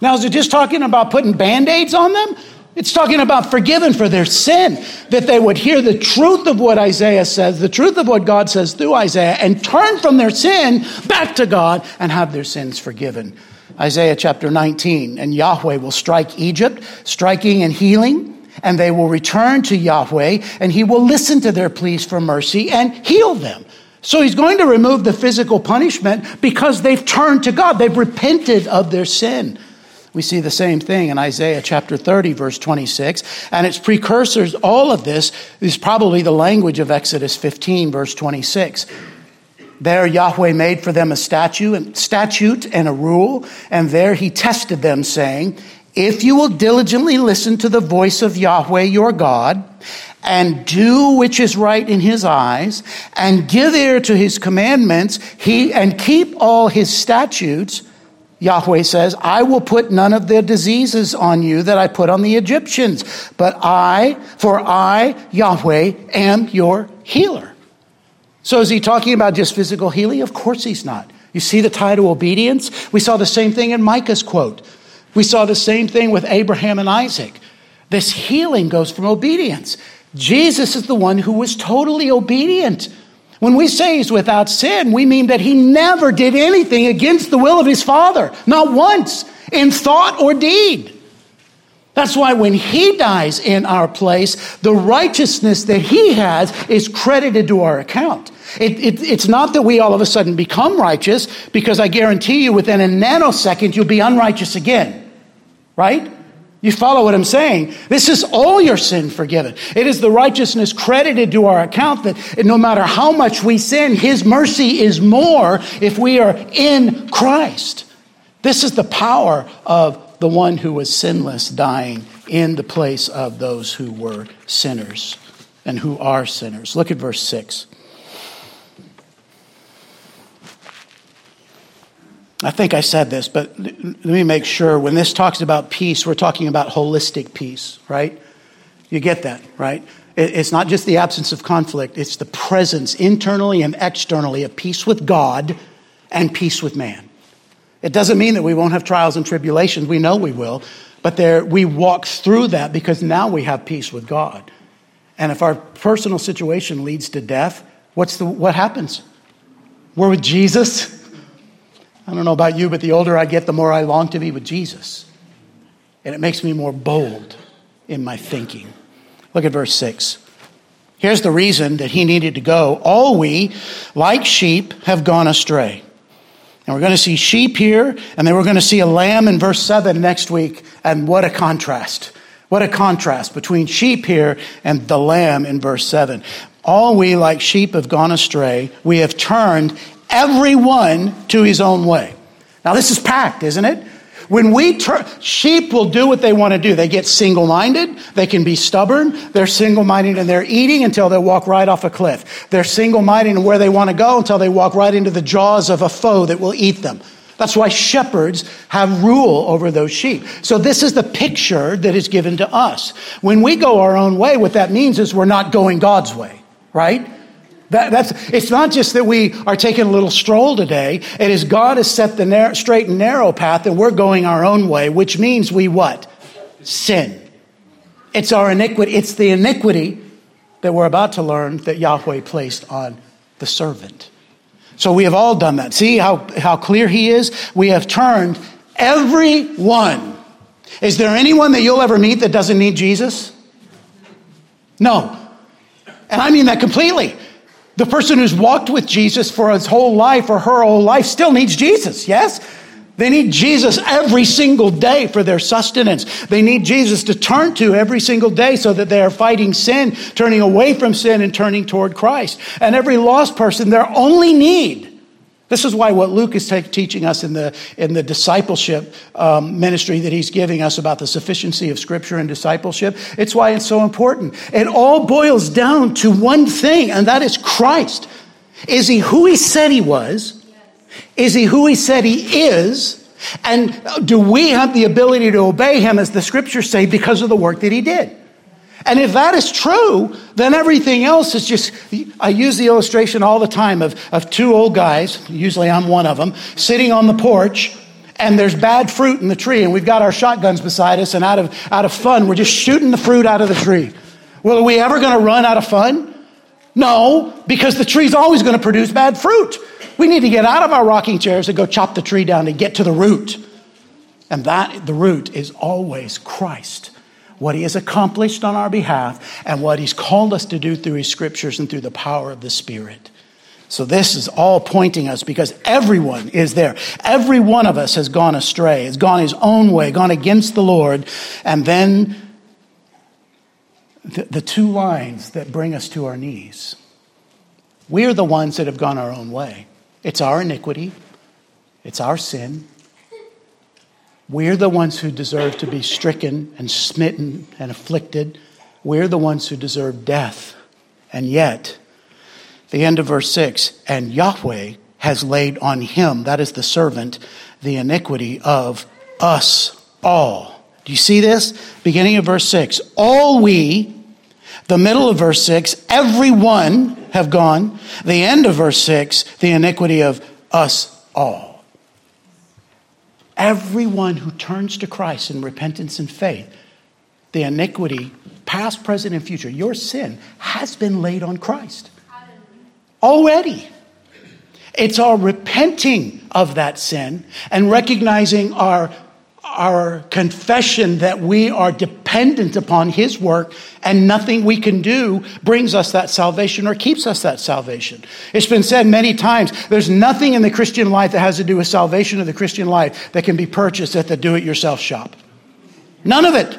Now, is it just talking about putting band aids on them? It's talking about forgiven for their sin, that they would hear the truth of what Isaiah says, the truth of what God says through Isaiah, and turn from their sin back to God and have their sins forgiven. Isaiah chapter 19, and Yahweh will strike Egypt, striking and healing, and they will return to Yahweh, and he will listen to their pleas for mercy and heal them. So he's going to remove the physical punishment because they've turned to God, they've repented of their sin. We see the same thing in Isaiah chapter 30, verse 26. And its precursors, all of this is probably the language of Exodus 15, verse 26. There Yahweh made for them a statute, statute and a rule, and there he tested them, saying, If you will diligently listen to the voice of Yahweh your God, and do which is right in his eyes, and give ear to his commandments, he and keep all his statutes, Yahweh says, I will put none of the diseases on you that I put on the Egyptians, but I, for I, Yahweh, am your healer. So is he talking about just physical healing? Of course he's not. You see the tie to obedience? We saw the same thing in Micah's quote. We saw the same thing with Abraham and Isaac. This healing goes from obedience. Jesus is the one who was totally obedient. When we say he's without sin, we mean that he never did anything against the will of his Father, not once, in thought or deed. That's why when he dies in our place, the righteousness that he has is credited to our account. It, it, it's not that we all of a sudden become righteous, because I guarantee you within a nanosecond you'll be unrighteous again. Right? You follow what I'm saying? This is all your sin forgiven. It is the righteousness credited to our account that no matter how much we sin, His mercy is more if we are in Christ. This is the power of the one who was sinless dying in the place of those who were sinners and who are sinners. Look at verse 6. I think I said this, but let me make sure. When this talks about peace, we're talking about holistic peace, right? You get that, right? It's not just the absence of conflict, it's the presence internally and externally of peace with God and peace with man. It doesn't mean that we won't have trials and tribulations. We know we will, but there, we walk through that because now we have peace with God. And if our personal situation leads to death, what's the, what happens? We're with Jesus. I don't know about you, but the older I get, the more I long to be with Jesus. And it makes me more bold in my thinking. Look at verse 6. Here's the reason that he needed to go. All we, like sheep, have gone astray. And we're going to see sheep here, and then we're going to see a lamb in verse 7 next week. And what a contrast. What a contrast between sheep here and the lamb in verse 7. All we, like sheep, have gone astray. We have turned everyone to his own way. Now, this is packed, isn't it? When we turn, sheep will do what they want to do. They get single minded. They can be stubborn. They're single minded and they're eating until they walk right off a cliff. They're single minded in where they want to go until they walk right into the jaws of a foe that will eat them. That's why shepherds have rule over those sheep. So this is the picture that is given to us. When we go our own way, what that means is we're not going God's way, right? That, that's, it's not just that we are taking a little stroll today. It is God has set the narrow, straight and narrow path and we're going our own way, which means we what? Sin. It's our iniquity. It's the iniquity that we're about to learn that Yahweh placed on the servant. So we have all done that. See how, how clear he is? We have turned everyone. Is there anyone that you'll ever meet that doesn't need Jesus? No. And I mean that completely. The person who's walked with Jesus for his whole life or her whole life still needs Jesus, yes? They need Jesus every single day for their sustenance. They need Jesus to turn to every single day so that they are fighting sin, turning away from sin and turning toward Christ. And every lost person, their only need this is why what Luke is t- teaching us in the, in the discipleship um, ministry that he's giving us about the sufficiency of Scripture and discipleship, it's why it's so important. It all boils down to one thing, and that is Christ. Is he who he said he was? Is he who he said he is? And do we have the ability to obey him, as the Scriptures say, because of the work that he did? And if that is true, then everything else is just, I use the illustration all the time of, of two old guys, usually I'm one of them, sitting on the porch and there's bad fruit in the tree and we've got our shotguns beside us and out of, out of fun, we're just shooting the fruit out of the tree. Well, are we ever going to run out of fun? No, because the tree's always going to produce bad fruit. We need to get out of our rocking chairs and go chop the tree down and get to the root. And that, the root is always Christ what he has accomplished on our behalf, and what he's called us to do through his scriptures and through the power of the Spirit. So this is all pointing us because everyone is there. Every one of us has gone astray, has gone his own way, gone against the Lord. And then the, the two lines that bring us to our knees. We're the ones that have gone our own way. It's our iniquity. It's our sin. We're the ones who deserve to be stricken and smitten and afflicted. We're the ones who deserve death. And yet, the end of verse 6 and Yahweh has laid on him, that is the servant, the iniquity of us all. Do you see this? Beginning of verse 6 All we, the middle of verse 6, every one have gone. The end of verse 6, the iniquity of us all. Everyone who turns to Christ in repentance and faith, the iniquity, past, present, and future, your sin has been laid on Christ already. It's our repenting of that sin and recognizing our, our confession that we are dependent upon His work and nothing we can do brings us that salvation or keeps us that salvation. It's been said many times there's nothing in the Christian life that has to do with salvation of the Christian life that can be purchased at the do it yourself shop. None of it.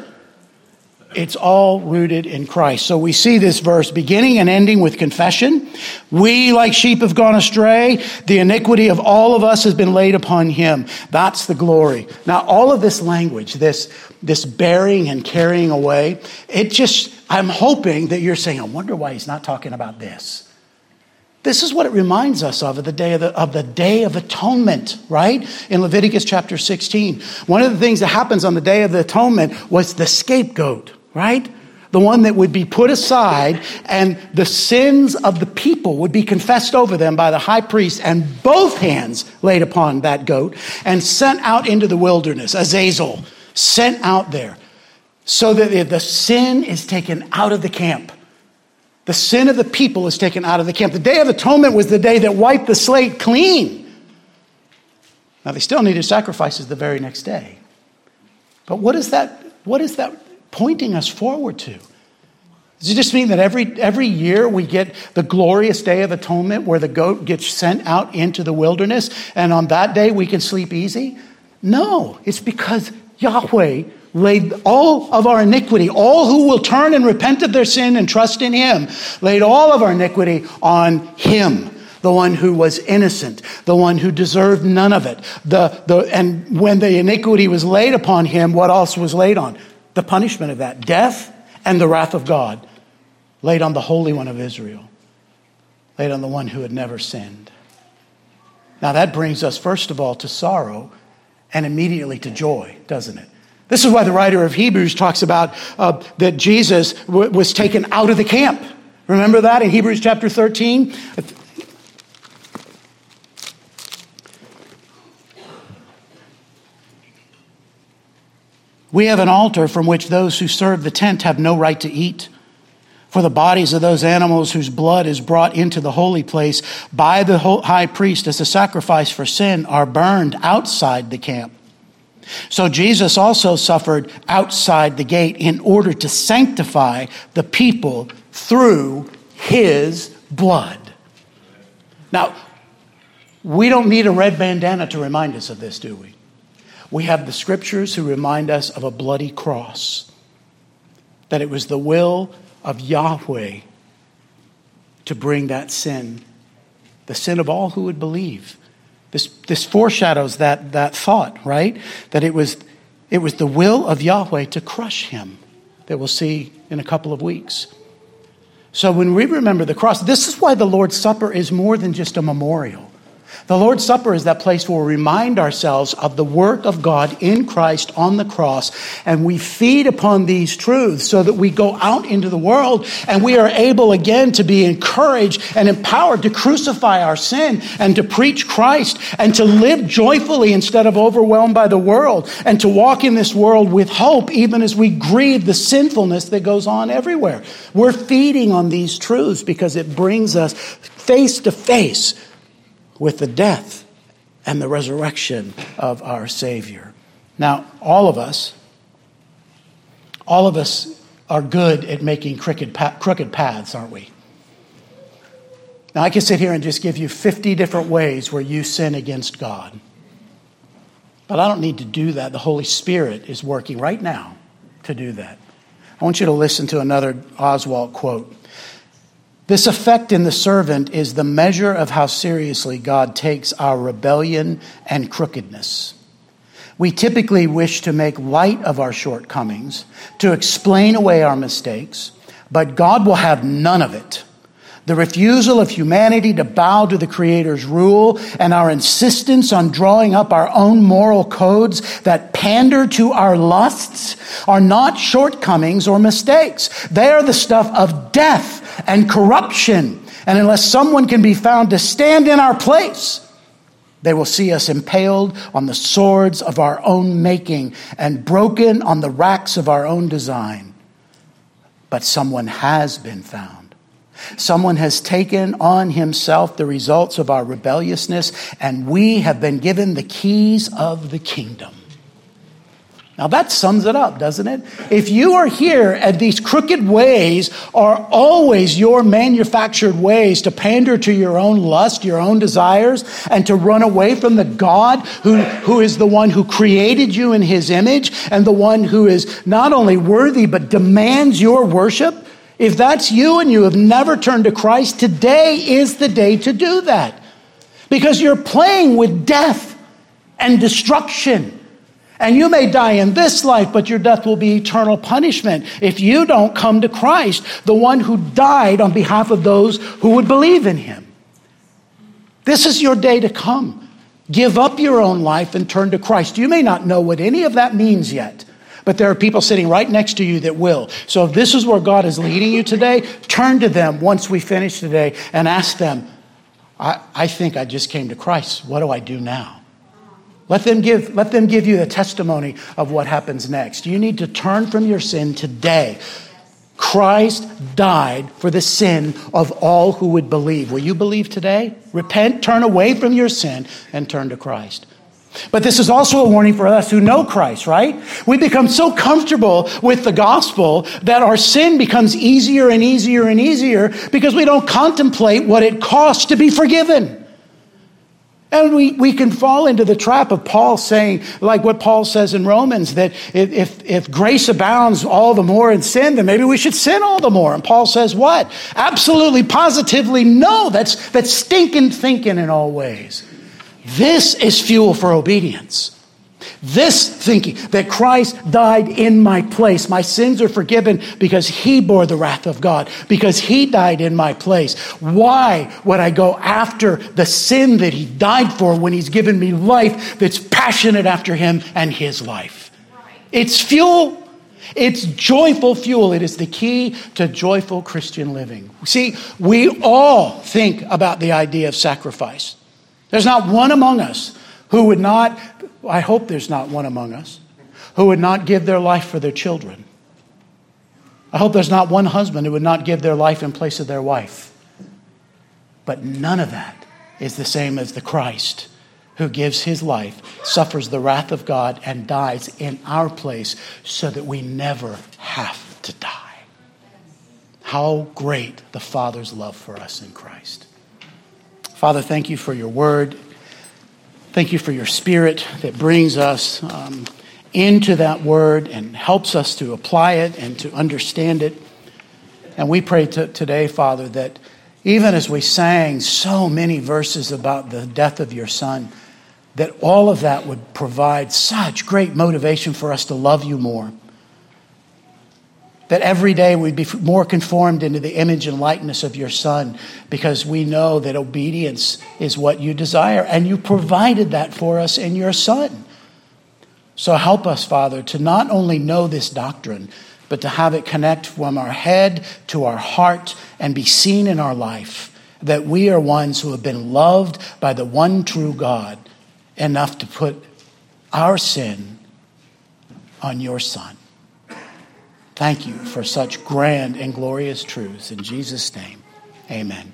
It's all rooted in Christ. So we see this verse beginning and ending with confession. We, like sheep, have gone astray. The iniquity of all of us has been laid upon him. That's the glory. Now, all of this language, this, this bearing and carrying away, it just, I'm hoping that you're saying, I wonder why he's not talking about this. This is what it reminds us of, the day of the, of the day of atonement, right? In Leviticus chapter 16. One of the things that happens on the day of the atonement was the scapegoat right? The one that would be put aside, and the sins of the people would be confessed over them by the high priest, and both hands laid upon that goat, and sent out into the wilderness, Azazel, sent out there, so that the sin is taken out of the camp. The sin of the people is taken out of the camp. The Day of Atonement was the day that wiped the slate clean. Now, they still needed sacrifices the very next day. But what is that? What is that pointing us forward to? Does it just mean that every, every year we get the glorious day of atonement where the goat gets sent out into the wilderness and on that day we can sleep easy? No, it's because Yahweh laid all of our iniquity, all who will turn and repent of their sin and trust in Him, laid all of our iniquity on Him. The one who was innocent, the one who deserved none of it. The, the, and when the iniquity was laid upon him, what else was laid on? The punishment of that death and the wrath of God laid on the Holy One of Israel, laid on the one who had never sinned. Now, that brings us, first of all, to sorrow and immediately to joy, doesn't it? This is why the writer of Hebrews talks about uh, that Jesus w- was taken out of the camp. Remember that in Hebrews chapter 13? We have an altar from which those who serve the tent have no right to eat. For the bodies of those animals whose blood is brought into the holy place by the high priest as a sacrifice for sin are burned outside the camp. So Jesus also suffered outside the gate in order to sanctify the people through his blood. Now, we don't need a red bandana to remind us of this, do we? We have the scriptures who remind us of a bloody cross, that it was the will of Yahweh to bring that sin, the sin of all who would believe. This, this foreshadows that, that thought, right? That it was, it was the will of Yahweh to crush him, that we'll see in a couple of weeks. So when we remember the cross, this is why the Lord's Supper is more than just a memorial. The Lord's Supper is that place where we remind ourselves of the work of God in Christ on the cross, and we feed upon these truths so that we go out into the world and we are able again to be encouraged and empowered to crucify our sin and to preach Christ and to live joyfully instead of overwhelmed by the world and to walk in this world with hope even as we grieve the sinfulness that goes on everywhere. We're feeding on these truths because it brings us face to face with the death and the resurrection of our Savior. Now, all of us, all of us are good at making crooked, crooked paths, aren't we? Now, I can sit here and just give you 50 different ways where you sin against God. But I don't need to do that. The Holy Spirit is working right now to do that. I want you to listen to another Oswalt quote. This effect in the servant is the measure of how seriously God takes our rebellion and crookedness. We typically wish to make light of our shortcomings, to explain away our mistakes, but God will have none of it. The refusal of humanity to bow to the Creator's rule and our insistence on drawing up our own moral codes that pander to our lusts are not shortcomings or mistakes. They are the stuff of death and corruption. And unless someone can be found to stand in our place, they will see us impaled on the swords of our own making and broken on the racks of our own design. But someone has been found. Someone has taken on himself the results of our rebelliousness, and we have been given the keys of the kingdom. Now that sums it up, doesn't it? If you are here and these crooked ways are always your manufactured ways to pander to your own lust, your own desires, and to run away from the God who, who is the one who created you in his image and the one who is not only worthy but demands your worship, if that's you and you have never turned to Christ, today is the day to do that. Because you're playing with death and destruction. And you may die in this life, but your death will be eternal punishment if you don't come to Christ, the one who died on behalf of those who would believe in him. This is your day to come. Give up your own life and turn to Christ. You may not know what any of that means yet, but there are people sitting right next to you that will. So if this is where God is leading you today, turn to them once we finish today and ask them, I, I think I just came to Christ. What do I do now? Let them, give, let them give you the testimony of what happens next. You need to turn from your sin today. Christ died for the sin of all who would believe. Will you believe today? Repent, turn away from your sin, and turn to Christ. But this is also a warning for us who know Christ, right? We become so comfortable with the gospel that our sin becomes easier and easier and easier because we don't contemplate what it costs to be forgiven. And we, we can fall into the trap of Paul saying, like what Paul says in Romans, that if, if grace abounds all the more in sin, then maybe we should sin all the more. And Paul says, what? Absolutely, positively, no. That's, that's stinking thinking in all ways. This is fuel for obedience. This thinking that Christ died in my place, my sins are forgiven because he bore the wrath of God, because he died in my place. Why would I go after the sin that he died for when he's given me life that's passionate after him and his life? It's fuel. It's joyful fuel. It is the key to joyful Christian living. See, we all think about the idea of sacrifice. There's not one among us who would not I hope there's not one among us who would not give their life for their children. I hope there's not one husband who would not give their life in place of their wife. But none of that is the same as the Christ who gives his life, suffers the wrath of God, and dies in our place so that we never have to die. How great the Father's love for us in Christ. Father, thank you for your word. Thank you for your spirit that brings us um, into that word and helps us to apply it and to understand it. And we pray to, today, Father, that even as we sang so many verses about the death of your son, that all of that would provide such great motivation for us to love you more that every day we'd be more conformed into the image and likeness of your Son because we know that obedience is what you desire, and you provided that for us in your Son. So help us, Father, to not only know this doctrine, but to have it connect from our head to our heart and be seen in our life that we are ones who have been loved by the one true God enough to put our sin on your Son. Thank you for such grand and glorious truths. In Jesus' name, amen.